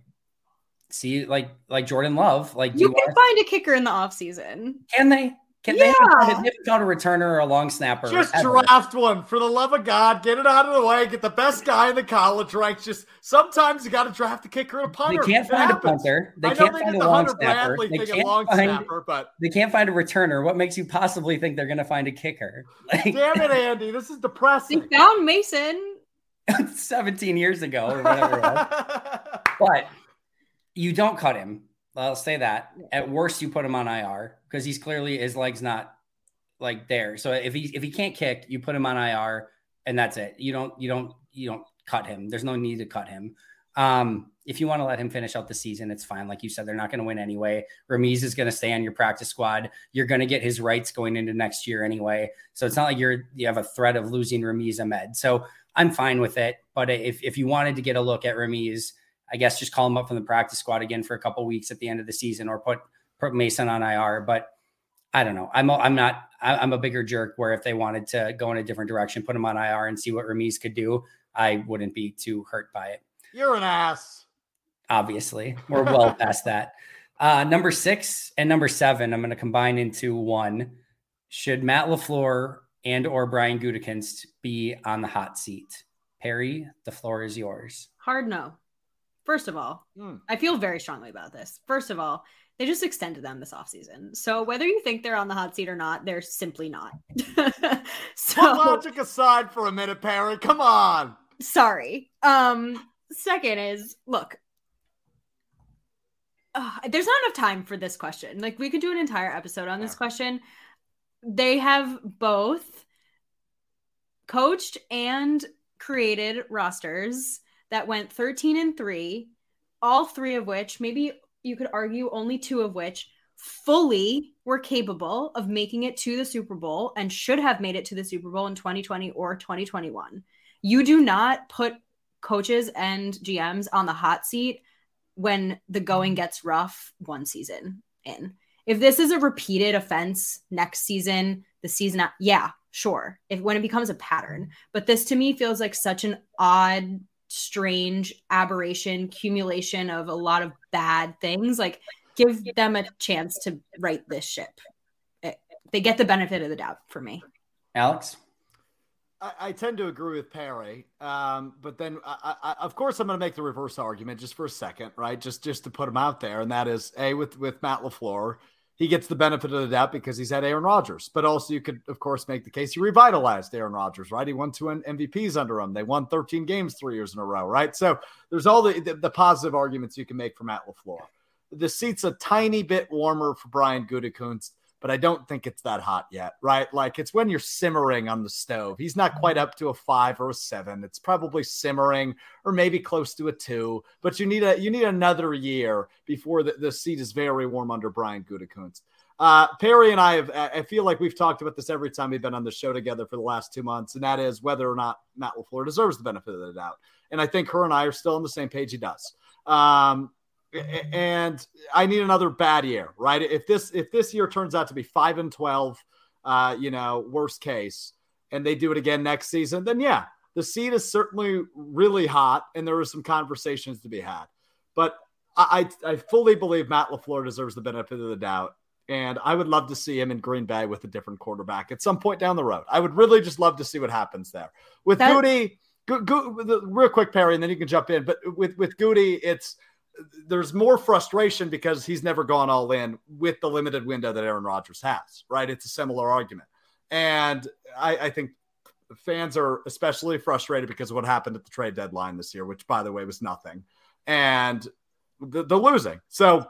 see like like Jordan Love. Like You you can want find a kicker in the off season. can they? Can yeah. they, have, they found a returner or a long snapper? Just ever. draft one for the love of God. Get it out of the way. Get the best guy in the college ranks. Just sometimes you got to draft a kicker and a punter. They can't find a punter. They can't find a long snapper. They can't long find, snapper, but they can't find a returner. What makes you possibly think they're going to find a kicker? Like, Damn it, Andy! This is depressing. They found Mason 17 years ago or whatever. but you don't cut him I'll say that. At worst, you put him on IR because he's clearly his legs not like there. So if he if he can't kick, you put him on IR, and that's it. You don't you don't you don't cut him. There's no need to cut him. Um, if you want to let him finish out the season, it's fine. Like you said, they're not going to win anyway. Ramiz is going to stay on your practice squad. You're going to get his rights going into next year anyway. So it's not like you're you have a threat of losing Ramiz Ahmed. So I'm fine with it. But if if you wanted to get a look at Ramiz I guess just call him up from the practice squad again for a couple weeks at the end of the season, or put put Mason on IR. But I don't know. I'm a, I'm not. I'm a bigger jerk. Where if they wanted to go in a different direction, put him on IR and see what Ramiz could do, I wouldn't be too hurt by it. You're an ass. Obviously, we're well past that. Uh, number six and number seven, I'm going to combine into one. Should Matt LaFleur and or Brian Gutekunst be on the hot seat? Perry, the floor is yours. Hard no. First of all, mm. I feel very strongly about this. First of all, they just extended them this offseason. So whether you think they're on the hot seat or not, they're simply not. so Put logic aside for a minute, Perry. Come on. Sorry. Um, second is look, uh, there's not enough time for this question. Like we could do an entire episode on this question. They have both coached and created rosters that went 13 and 3, all three of which, maybe you could argue only two of which fully were capable of making it to the Super Bowl and should have made it to the Super Bowl in 2020 or 2021. You do not put coaches and GMs on the hot seat when the going mm-hmm. gets rough one season in. If this is a repeated offense next season, the season, yeah, sure. If when it becomes a pattern, mm-hmm. but this to me feels like such an odd strange aberration, accumulation of a lot of bad things. Like, give them a chance to right this ship. It, they get the benefit of the doubt for me. Alex? I, I tend to agree with Perry, um, but then I, I, of course I'm going to make the reverse argument just for a second, right? Just just to put him out there, and that is a with with Matt LaFleur, he gets the benefit of the doubt because he's had Aaron Rodgers. But also, you could, of course, make the case he revitalized Aaron Rodgers, right? He won two MVPs under him. They won 13 games three years in a row, right? So there's all the, the, the positive arguments you can make for Matt LaFleur. The seat's a tiny bit warmer for Brian Gutekunst but I don't think it's that hot yet, right? Like it's when you're simmering on the stove. He's not quite up to a five or a seven. It's probably simmering or maybe close to a two, but you need a you need another year before the, the seat is very warm under Brian Gutekunst. Uh, Perry and I have, I feel like we've talked about this every time we've been on the show together for the last two months, and that is whether or not Matt LaFleur deserves the benefit of the doubt. And I think her and I are still on the same page. He does. Um, and I need another bad year, right? If this if this year turns out to be five and twelve, uh, you know, worst case, and they do it again next season, then yeah, the seat is certainly really hot, and there are some conversations to be had. But I I fully believe Matt LaFleur deserves the benefit of the doubt, and I would love to see him in Green Bay with a different quarterback at some point down the road. I would really just love to see what happens there with that- Goody. Go, go, real quick, Perry, and then you can jump in. But with with Goody, it's there's more frustration because he's never gone all in with the limited window that Aaron Rodgers has, right? It's a similar argument. And I, I, think fans are especially frustrated because of what happened at the trade deadline this year, which, by the way, was nothing. And the, the losing. So,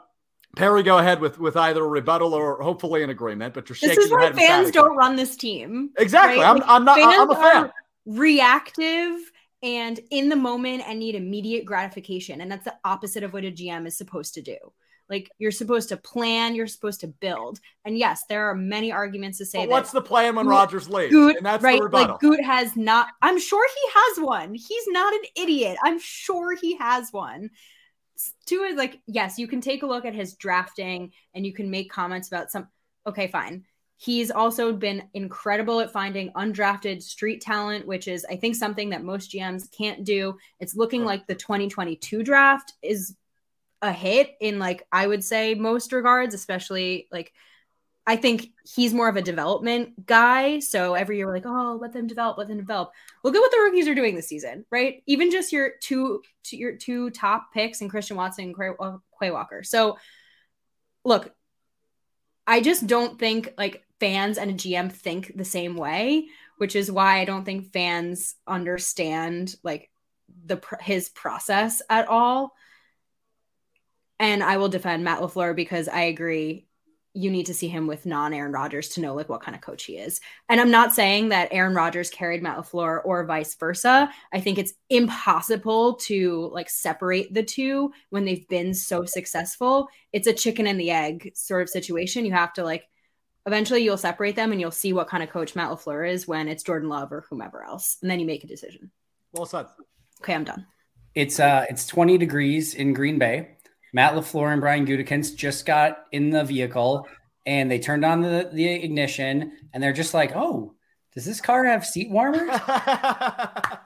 Perry, go ahead with, with either a rebuttal or hopefully an agreement, but you're shaking This is why fans don't run this team. Exactly. Right? I'm, like, I'm, not, I'm a fan. Reactive and in the moment and need immediate gratification. And that's the opposite of what a GM is supposed to do. Like you're supposed to plan, you're supposed to build. And yes, there are many arguments to say but that. What's the plan when Goot, Rodgers leaves? Goot, and that's right, Like Goot has not. I'm sure he has one. He's not an idiot. I'm sure he has one. To it, like yes, you can take a look at his drafting and you can make comments about some. Okay, fine. He's also been incredible at finding undrafted street talent, which is, I think, something that most GMs can't do. It's looking like the 2022 draft is a hit in, like, I would say most regards, especially like I think he's more of a development guy. So every year we're like, oh, let them develop, let them develop. Look at what the rookies are doing this season, right? Even just your two, your two top picks and Christian Watson and Quay, Quay Walker. So look, I just don't think like fans and a GM think the same way, which is why I don't think fans understand like the his process at all. And I will defend Matt LaFleur because I agree you need to see him with non Aaron Rodgers to know like what kind of coach he is. And I'm not saying that Aaron Rodgers carried Matt LaFleur or vice versa. I think it's impossible to like separate the two when they've been so successful. It's a chicken and the egg sort of situation. You have to like eventually you'll separate them and you'll see what kind of coach Matt LaFleur is when it's Jordan Love or whomever else. And then you make a decision. Well said. Okay, I'm done. It's uh it's 20 degrees in Green Bay. Matt LaFleur and Brian Gutekunst just got in the vehicle and they turned on the, the ignition and they're just like, oh, does this car have seat warmers?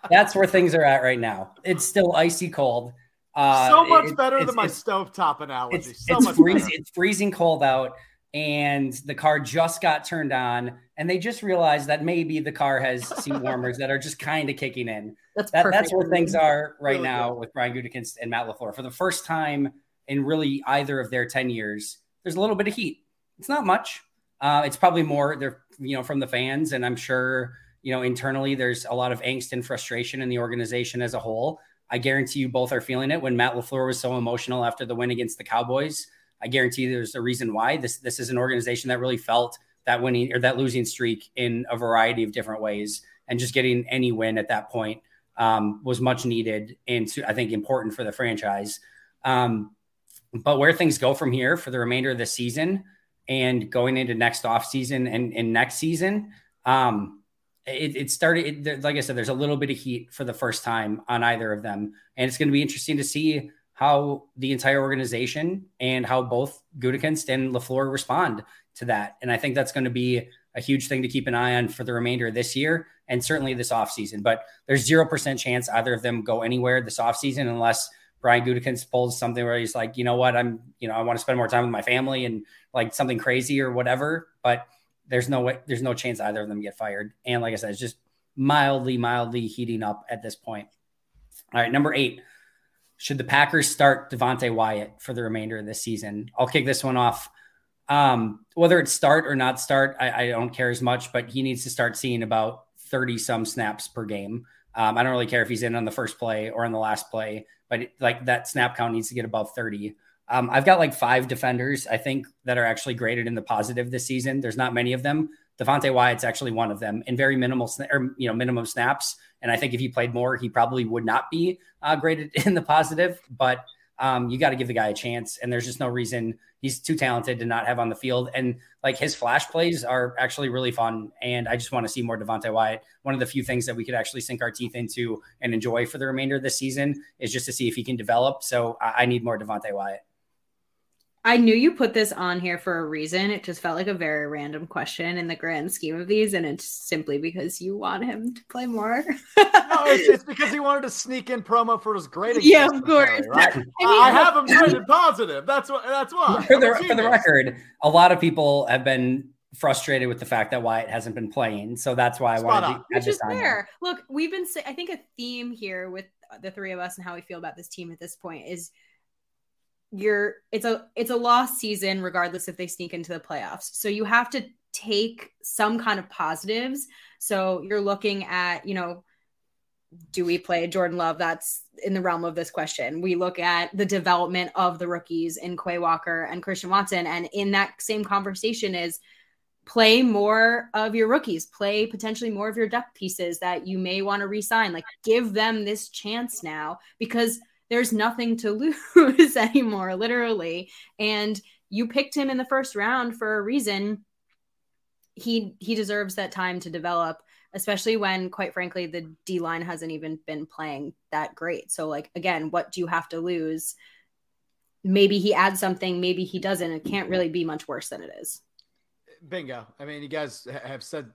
That's where things are at right now. It's still icy cold. Uh, so much it, better than my stovetop analogy. It's, so it's freezing, it's freezing cold out, and the car just got turned on, and they just realized that maybe the car has seat warmers that are just kind of kicking in. That's that, that's where things are right really now good. with Brian Gutekunst and Matt LaFleur. For the first time in really either of their 10 years, there's a little bit of heat. It's not much. Uh, it's probably more there, you know, from the fans. And I'm sure, you know, internally there's a lot of angst and frustration in the organization as a whole. I guarantee you both are feeling it when Matt LaFleur was so emotional after the win against the Cowboys. I guarantee there's a reason why this this is an organization that really felt that winning or that losing streak in a variety of different ways, and just getting any win at that point um, was much needed and to, I think important for the franchise. Um, but where things go from here for the remainder of the season and going into next off season and, and next season, um, it, it started, it, like I said, there's a little bit of heat for the first time on either of them. And it's going to be interesting to see how the entire organization and how both Gutekunst and LaFleur respond to that. And I think that's going to be a huge thing to keep an eye on for the remainder of this year and certainly this offseason. But there's 0% chance either of them go anywhere this offseason unless Brian Gutekunst pulls something where he's like, you know what, I'm, you know, I want to spend more time with my family and like something crazy or whatever. But there's no way, there's no chance either of them get fired. And like I said, it's just mildly, mildly heating up at this point. All right, number eight. Should the Packers start Devonte Wyatt for the remainder of this season? I'll kick this one off. Um, whether it's start or not start, I, I, don't care as much, but he needs to start seeing about 30 some snaps per game. Um, I don't really care if he's in on the first play or on the last play but it, like that snap count needs to get above 30. Um, I've got like five defenders, I think, that are actually graded in the positive this season. There's not many of them. Devonte Wyatt's actually one of them in very minimal or you know minimum snaps. And I think if he played more, he probably would not be uh, graded in the positive. But um, you got to give the guy a chance, and there's just no reason he's too talented to not have on the field. And like his flash plays are actually really fun. And I just want to see more Devonte Wyatt. One of the few things that we could actually sink our teeth into and enjoy for the remainder of the season is just to see if he can develop. So I, I need more Devonte Wyatt. I knew you put this on here for a reason. It just felt like a very random question in the grand scheme of these, and it's simply because you want him to play more. no, it's, it's, because he wanted to sneak in promo for his grading. Yeah, of course. Right? I, mean, I have him graded positive. That's what. That's why. For the, for the record, a lot of people have been frustrated with the fact that Wyatt hasn't been playing, so that's why I Spot wanted to. Which is fair. Look, we've been. I think a theme here with the three of us and how we feel about this team at this point is you're it's a it's a lost season regardless if they sneak into the playoffs. So you have to take some kind of positives. So you're looking at, you know, do we play Jordan Love? That's in the realm of this question. We look at the development of the rookies in Quay Walker and Christian Watson. And in that same conversation is play more of your rookies, play potentially more of your depth pieces that you may want to resign. Like give them this chance now because there's nothing to lose anymore, literally. And you picked him in the first round for a reason. He he deserves that time to develop, especially when, quite frankly, the D line hasn't even been playing that great. So, like again, what do you have to lose? Maybe he adds something, maybe he doesn't. It can't really be much worse than it is. Bingo. I mean, you guys have said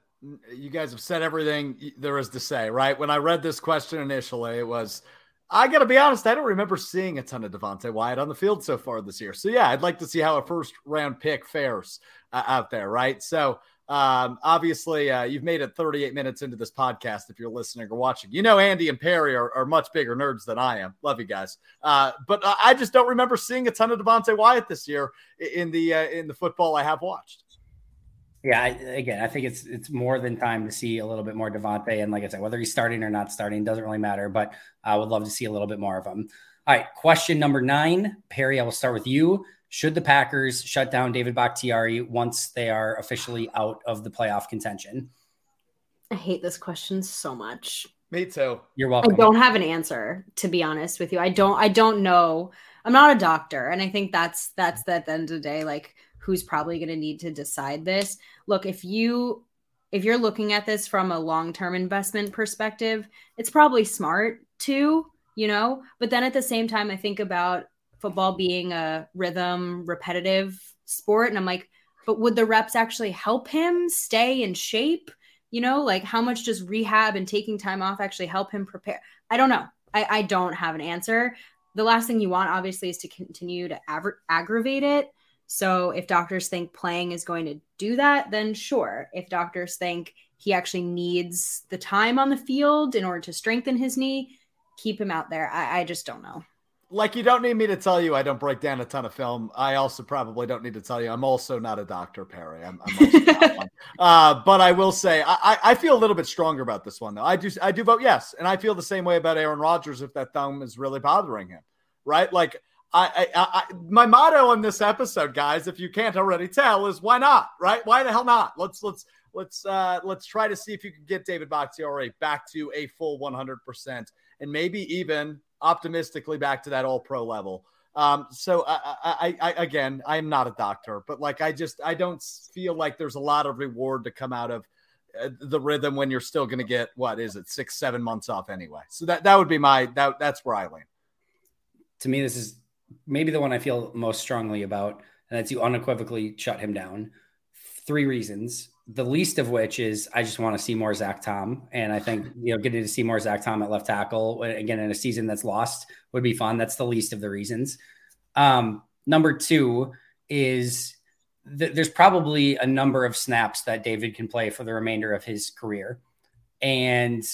you guys have said everything there is to say, right? When I read this question initially, it was I got to be honest, I don't remember seeing a ton of Devonte Wyatt on the field so far this year. So, yeah, I'd like to see how a first round pick fares uh, out there, right? So, um, obviously, uh, you've made it 38 minutes into this podcast if you're listening or watching. You know, Andy and Perry are, are much bigger nerds than I am. Love you guys. Uh, but I just don't remember seeing a ton of Devonte Wyatt this year in the uh, in the football I have watched. Yeah, I, again, I think it's it's more than time to see a little bit more Devonte, and like I said, whether he's starting or not starting doesn't really matter. But I would love to see a little bit more of him. All right, question number nine, Perry. I will start with you. Should the Packers shut down David Bakhtiari once they are officially out of the playoff contention? I hate this question so much. Me too. You're welcome. I don't have an answer, to be honest with you. I don't. I don't know. I'm not a doctor, and I think that's that's the, at the end of the day, like who's probably going to need to decide this. Look, if you if you're looking at this from a long-term investment perspective, it's probably smart too, you know, but then at the same time I think about football being a rhythm repetitive sport and I'm like, but would the reps actually help him stay in shape? You know, like how much does rehab and taking time off actually help him prepare? I don't know. I, I don't have an answer. The last thing you want, obviously, is to continue to aggra- aggravate it. So if doctors think playing is going to do that, then sure. If doctors think he actually needs the time on the field in order to strengthen his knee, keep him out there. I, I just don't know. Like you don't need me to tell you I don't break down a ton of film. I also probably don't need to tell you I'm also not a doctor, Perry. I'm, I'm uh, but I will say I, I feel a little bit stronger about this one though. I do I do vote yes, and I feel the same way about Aaron Rodgers if that thumb is really bothering him, right? Like I, I, I, my motto on this episode, guys, if you can't already tell, is why not? Right? Why the hell not? Let's let's let's uh, let's try to see if you can get David Bakhtiari back to a full 100 percent, and maybe even optimistically back to that All Pro level. Um, so I, I, I, again, I'm not a doctor, but like I just I don't feel like there's a lot of reward to come out of uh, the rhythm when you're still going to get what is it six seven months off anyway. So that that would be my that that's where I lean. To me, this is maybe the one I feel most strongly about, and that's you unequivocally shut him down. Three reasons. The least of which is I just want to see more Zach Tom, and I think you know getting to see more Zach Tom at left tackle again in a season that's lost would be fun. That's the least of the reasons. Um, number two is th- there's probably a number of snaps that David can play for the remainder of his career, and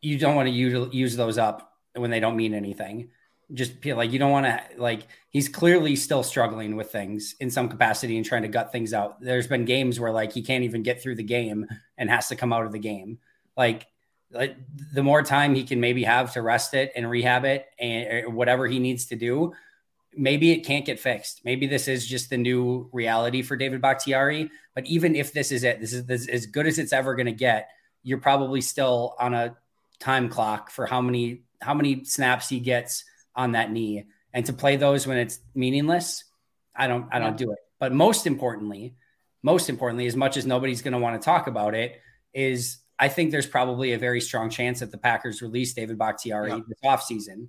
you don't want to use, use those up when they don't mean anything just like you don't want to like he's clearly still struggling with things in some capacity and trying to gut things out. There's been games where like he can't even get through the game and has to come out of the game. Like, like the more time he can maybe have to rest it and rehab it and whatever he needs to do, maybe it can't get fixed. Maybe this is just the new reality for David Bakhtiari. But even if this is it, this is this, as good as it's ever going to get. You're probably still on a time clock for how many how many snaps he gets on that knee. And to play those when it's meaningless i don't i don't do it. But most importantly most importantly as much as nobody's going to want to talk about it is i think there's probably a very strong chance that the packers release david bakhtiari yeah. this offseason.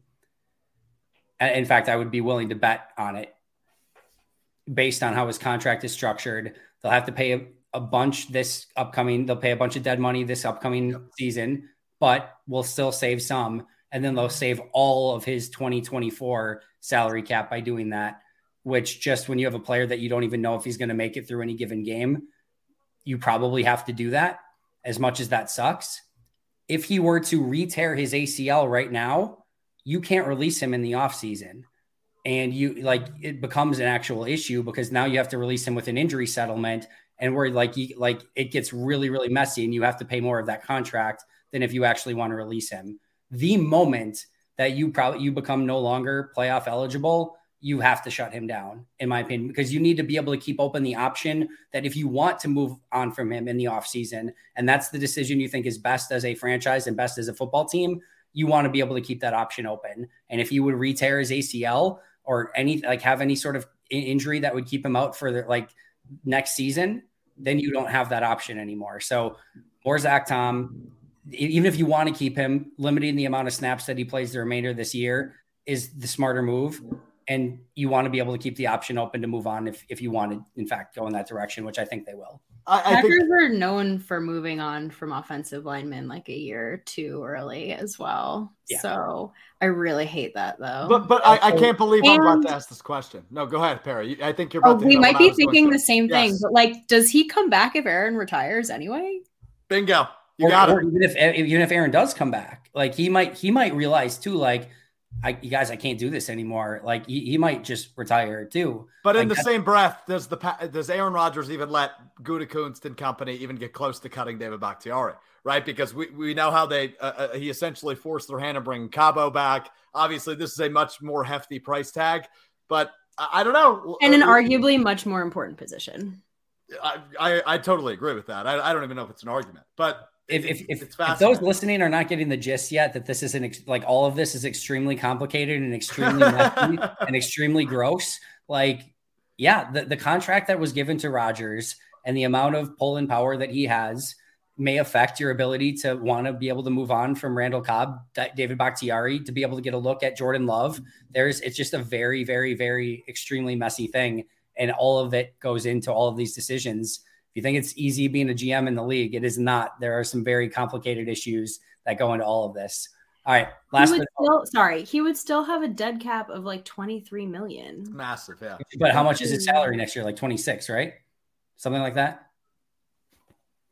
In fact i would be willing to bet on it based on how his contract is structured. They'll have to pay a, a bunch this upcoming they'll pay a bunch of dead money this upcoming yep. season but we'll still save some and then they'll save all of his 2024 salary cap by doing that which just when you have a player that you don't even know if he's going to make it through any given game you probably have to do that as much as that sucks. If he were to re-tear his acl right now you can't release him in the offseason. And you like it becomes an actual issue because now you have to release him with an injury settlement and where like you, like it gets really really messy and you have to pay more of that contract than if you actually want to release him the moment that you probably you become no longer playoff eligible, you have to shut him down, in my opinion, because you need to be able to keep open the option that if you want to move on from him in the offseason, and that's the decision you think is best as a franchise and best as a football team, you want to be able to keep that option open. And if you would re-tear his ACL or any like have any sort of injury that would keep him out for the like next season, then you don't have that option anymore. So more Zach Tom, even if you want to keep him, limiting the amount of snaps that he plays the remainder of this year is the smarter move. And you want to be able to keep the option open to move on if, if you want to, in fact, go in that direction, which I think they will. I, I Packers think, are known for moving on from offensive linemen like a year too early as well. Yeah. So I really hate that though. But but I, I can't believe and, I'm about to ask this question. No, go ahead, Perry. I think you're. Oh, we might be thinking the same yes. thing. But like, does he come back if Aaron retires anyway? Bingo. You or, got it. even if even if Aaron does come back, like he might he might realize too, like I, you guys, I can't do this anymore. Like he, he might just retire too. But like, in the same breath, does the does Aaron Rodgers even let Gutekunst and company even get close to cutting David Bakhtiari? Right, because we, we know how they uh, uh, he essentially forced their hand to bring Cobb back. Obviously, this is a much more hefty price tag, but I, I don't know. And an uh, arguably much more important position. I, I, I totally agree with that. I, I don't even know if it's an argument, but if if, if, if, those listening are not getting the gist yet that this is an ex- like all of this is extremely complicated and extremely messy and extremely gross like yeah the, the contract that was given to Rodgers and the amount of pull and power that he has may affect your ability to want to be able to move on from Randall Cobb, David Bakhtiari, to be able to get a look at Jordan Love. There's it's just a very, very, very extremely messy thing. And all of it goes into all of these decisions you think it's easy being a GM in the league, it is not. There are some very complicated issues that go into all of this. All right, last. He still, sorry, he would still have a dead cap of like twenty three million. Massive, yeah. But how much is his salary next year? Like twenty six, right? Something like that.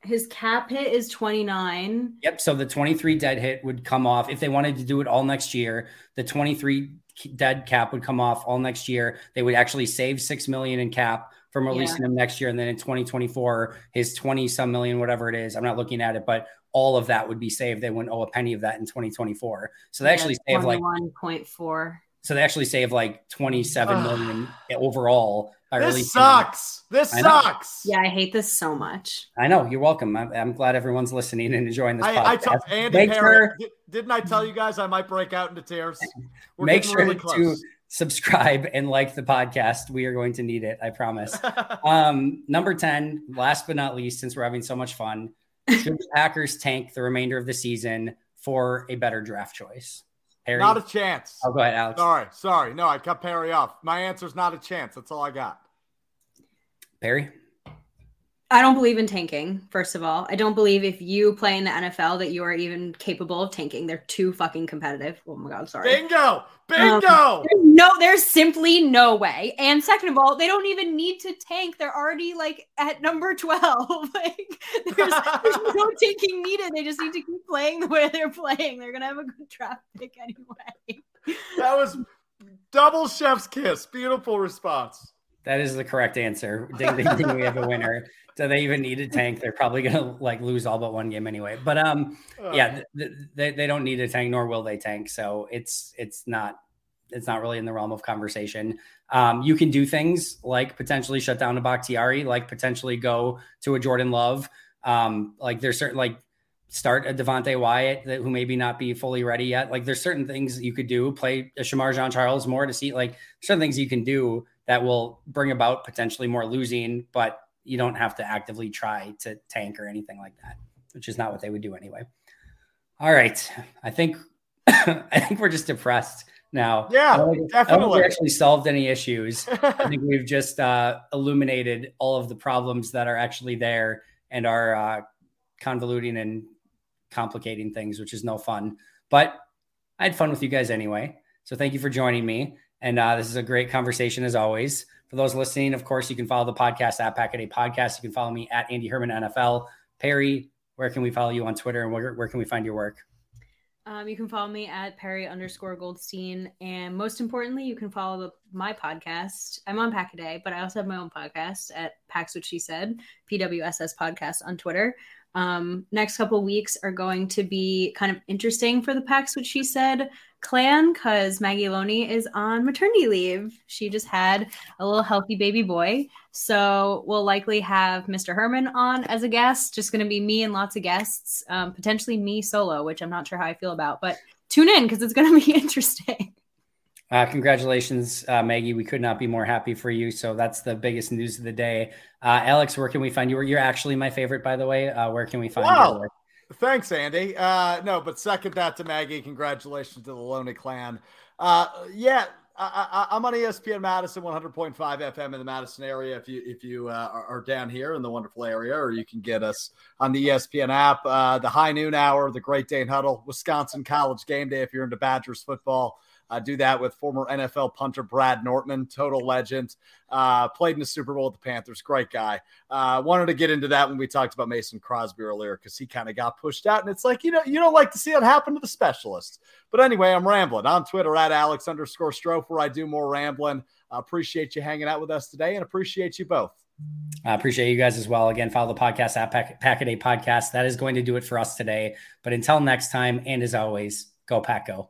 His cap hit is 29. Yep. So the 23 dead hit would come off if they wanted to do it all next year. The 23 dead cap would come off all next year. They would actually save 6 million in cap from releasing yeah. him next year. And then in 2024, his 20 some million, whatever it is, I'm not looking at it, but all of that would be saved. They wouldn't owe a penny of that in 2024. So they yeah, actually save like 1.4. So they actually save like 27 million overall. this sucks. Him. This sucks. Yeah, I hate this so much. I know. You're welcome. I'm, I'm glad everyone's listening and enjoying this. I, podcast. I t- Andy Make Perry, sure, didn't I tell you guys I might break out into tears? We're make sure really to subscribe and like the podcast. We are going to need it. I promise. um, number 10, last but not least, since we're having so much fun, should the Packers tank the remainder of the season for a better draft choice? Perry? Not a chance. Oh, go ahead, Alex. Sorry, sorry. No, I cut Perry off. My answer is not a chance. That's all I got. Perry? I don't believe in tanking, first of all. I don't believe if you play in the NFL that you are even capable of tanking. They're too fucking competitive. Oh my God, sorry. Bingo! Bingo! Um, there's no, there's simply no way. And second of all, they don't even need to tank. They're already like at number 12. like there's, there's no tanking needed. They just need to keep playing the way they're playing. They're gonna have a good draft pick anyway. that was double chef's kiss. Beautiful response. That is the correct answer. Ding ding ding. We have a winner do they even need a tank? They're probably going to like lose all but one game anyway. But um, yeah, th- they they don't need a tank, nor will they tank. So it's it's not it's not really in the realm of conversation. Um, you can do things like potentially shut down a Bakhtiari, like potentially go to a Jordan Love. Um, like there's certain like start a Devonte Wyatt that, who maybe not be fully ready yet. Like there's certain things you could do. Play a Shemar Jean-Charles more to see like certain things you can do that will bring about potentially more losing, but you don't have to actively try to tank or anything like that, which is not what they would do anyway. All right, I think I think we're just depressed now. Yeah, I don't, definitely. I don't we actually solved any issues. I think we've just uh, illuminated all of the problems that are actually there and are uh, convoluting and complicating things, which is no fun. But I had fun with you guys anyway. So thank you for joining me. And uh, this is a great conversation as always. For those listening, of course, you can follow the podcast at Pack a Podcast. You can follow me at Andy Herman NFL. Perry, where can we follow you on Twitter and where, where can we find your work? Um, you can follow me at Perry underscore Goldstein. And most importantly, you can follow the, my podcast. I'm on Pack a Day, but I also have my own podcast at Packs What She Said, PWSS podcast on Twitter. Um, next couple weeks are going to be kind of interesting for the Packs What She Said clan because Maggie Loney is on maternity leave. She just had a little healthy baby boy. So we'll likely have Mr. Herman on as a guest. Just going to be me and lots of guests, um, potentially me solo, which I'm not sure how I feel about, but tune in because it's going to be interesting. Uh, congratulations, uh, Maggie. We could not be more happy for you. So that's the biggest news of the day. Uh, Alex, where can we find you? You're actually my favorite, by the way. Uh, where can we find wow. you? Thanks, Andy. Uh, no, but second that to Maggie. Congratulations to the Loney clan. Uh, yeah, I, am on ESPN Madison 100.5 FM in the Madison area. If you if you uh, are, down here in the wonderful area, or you can get us on the ESPN app. Uh, the high noon hour, the Great Dane Huddle, Wisconsin College Game Day. If you're into Badgers football, uh, do that with former NFL punter Brad Nortman, total legend. Uh, played in the Super Bowl with the Panthers. Great guy. Uh, wanted to get into that when we talked about Mason Crosby earlier because he kind of got pushed out. And it's like, you know, you don't like to see it happen to the specialists. But anyway, I'm rambling on Twitter at Alex underscore Strofe where I do more rambling. I appreciate you hanging out with us today and appreciate you both. I appreciate you guys as well. Again, follow the podcast at Pack a Day Podcast. That is going to do it for us today. But until next time, and as always, go Pack Go.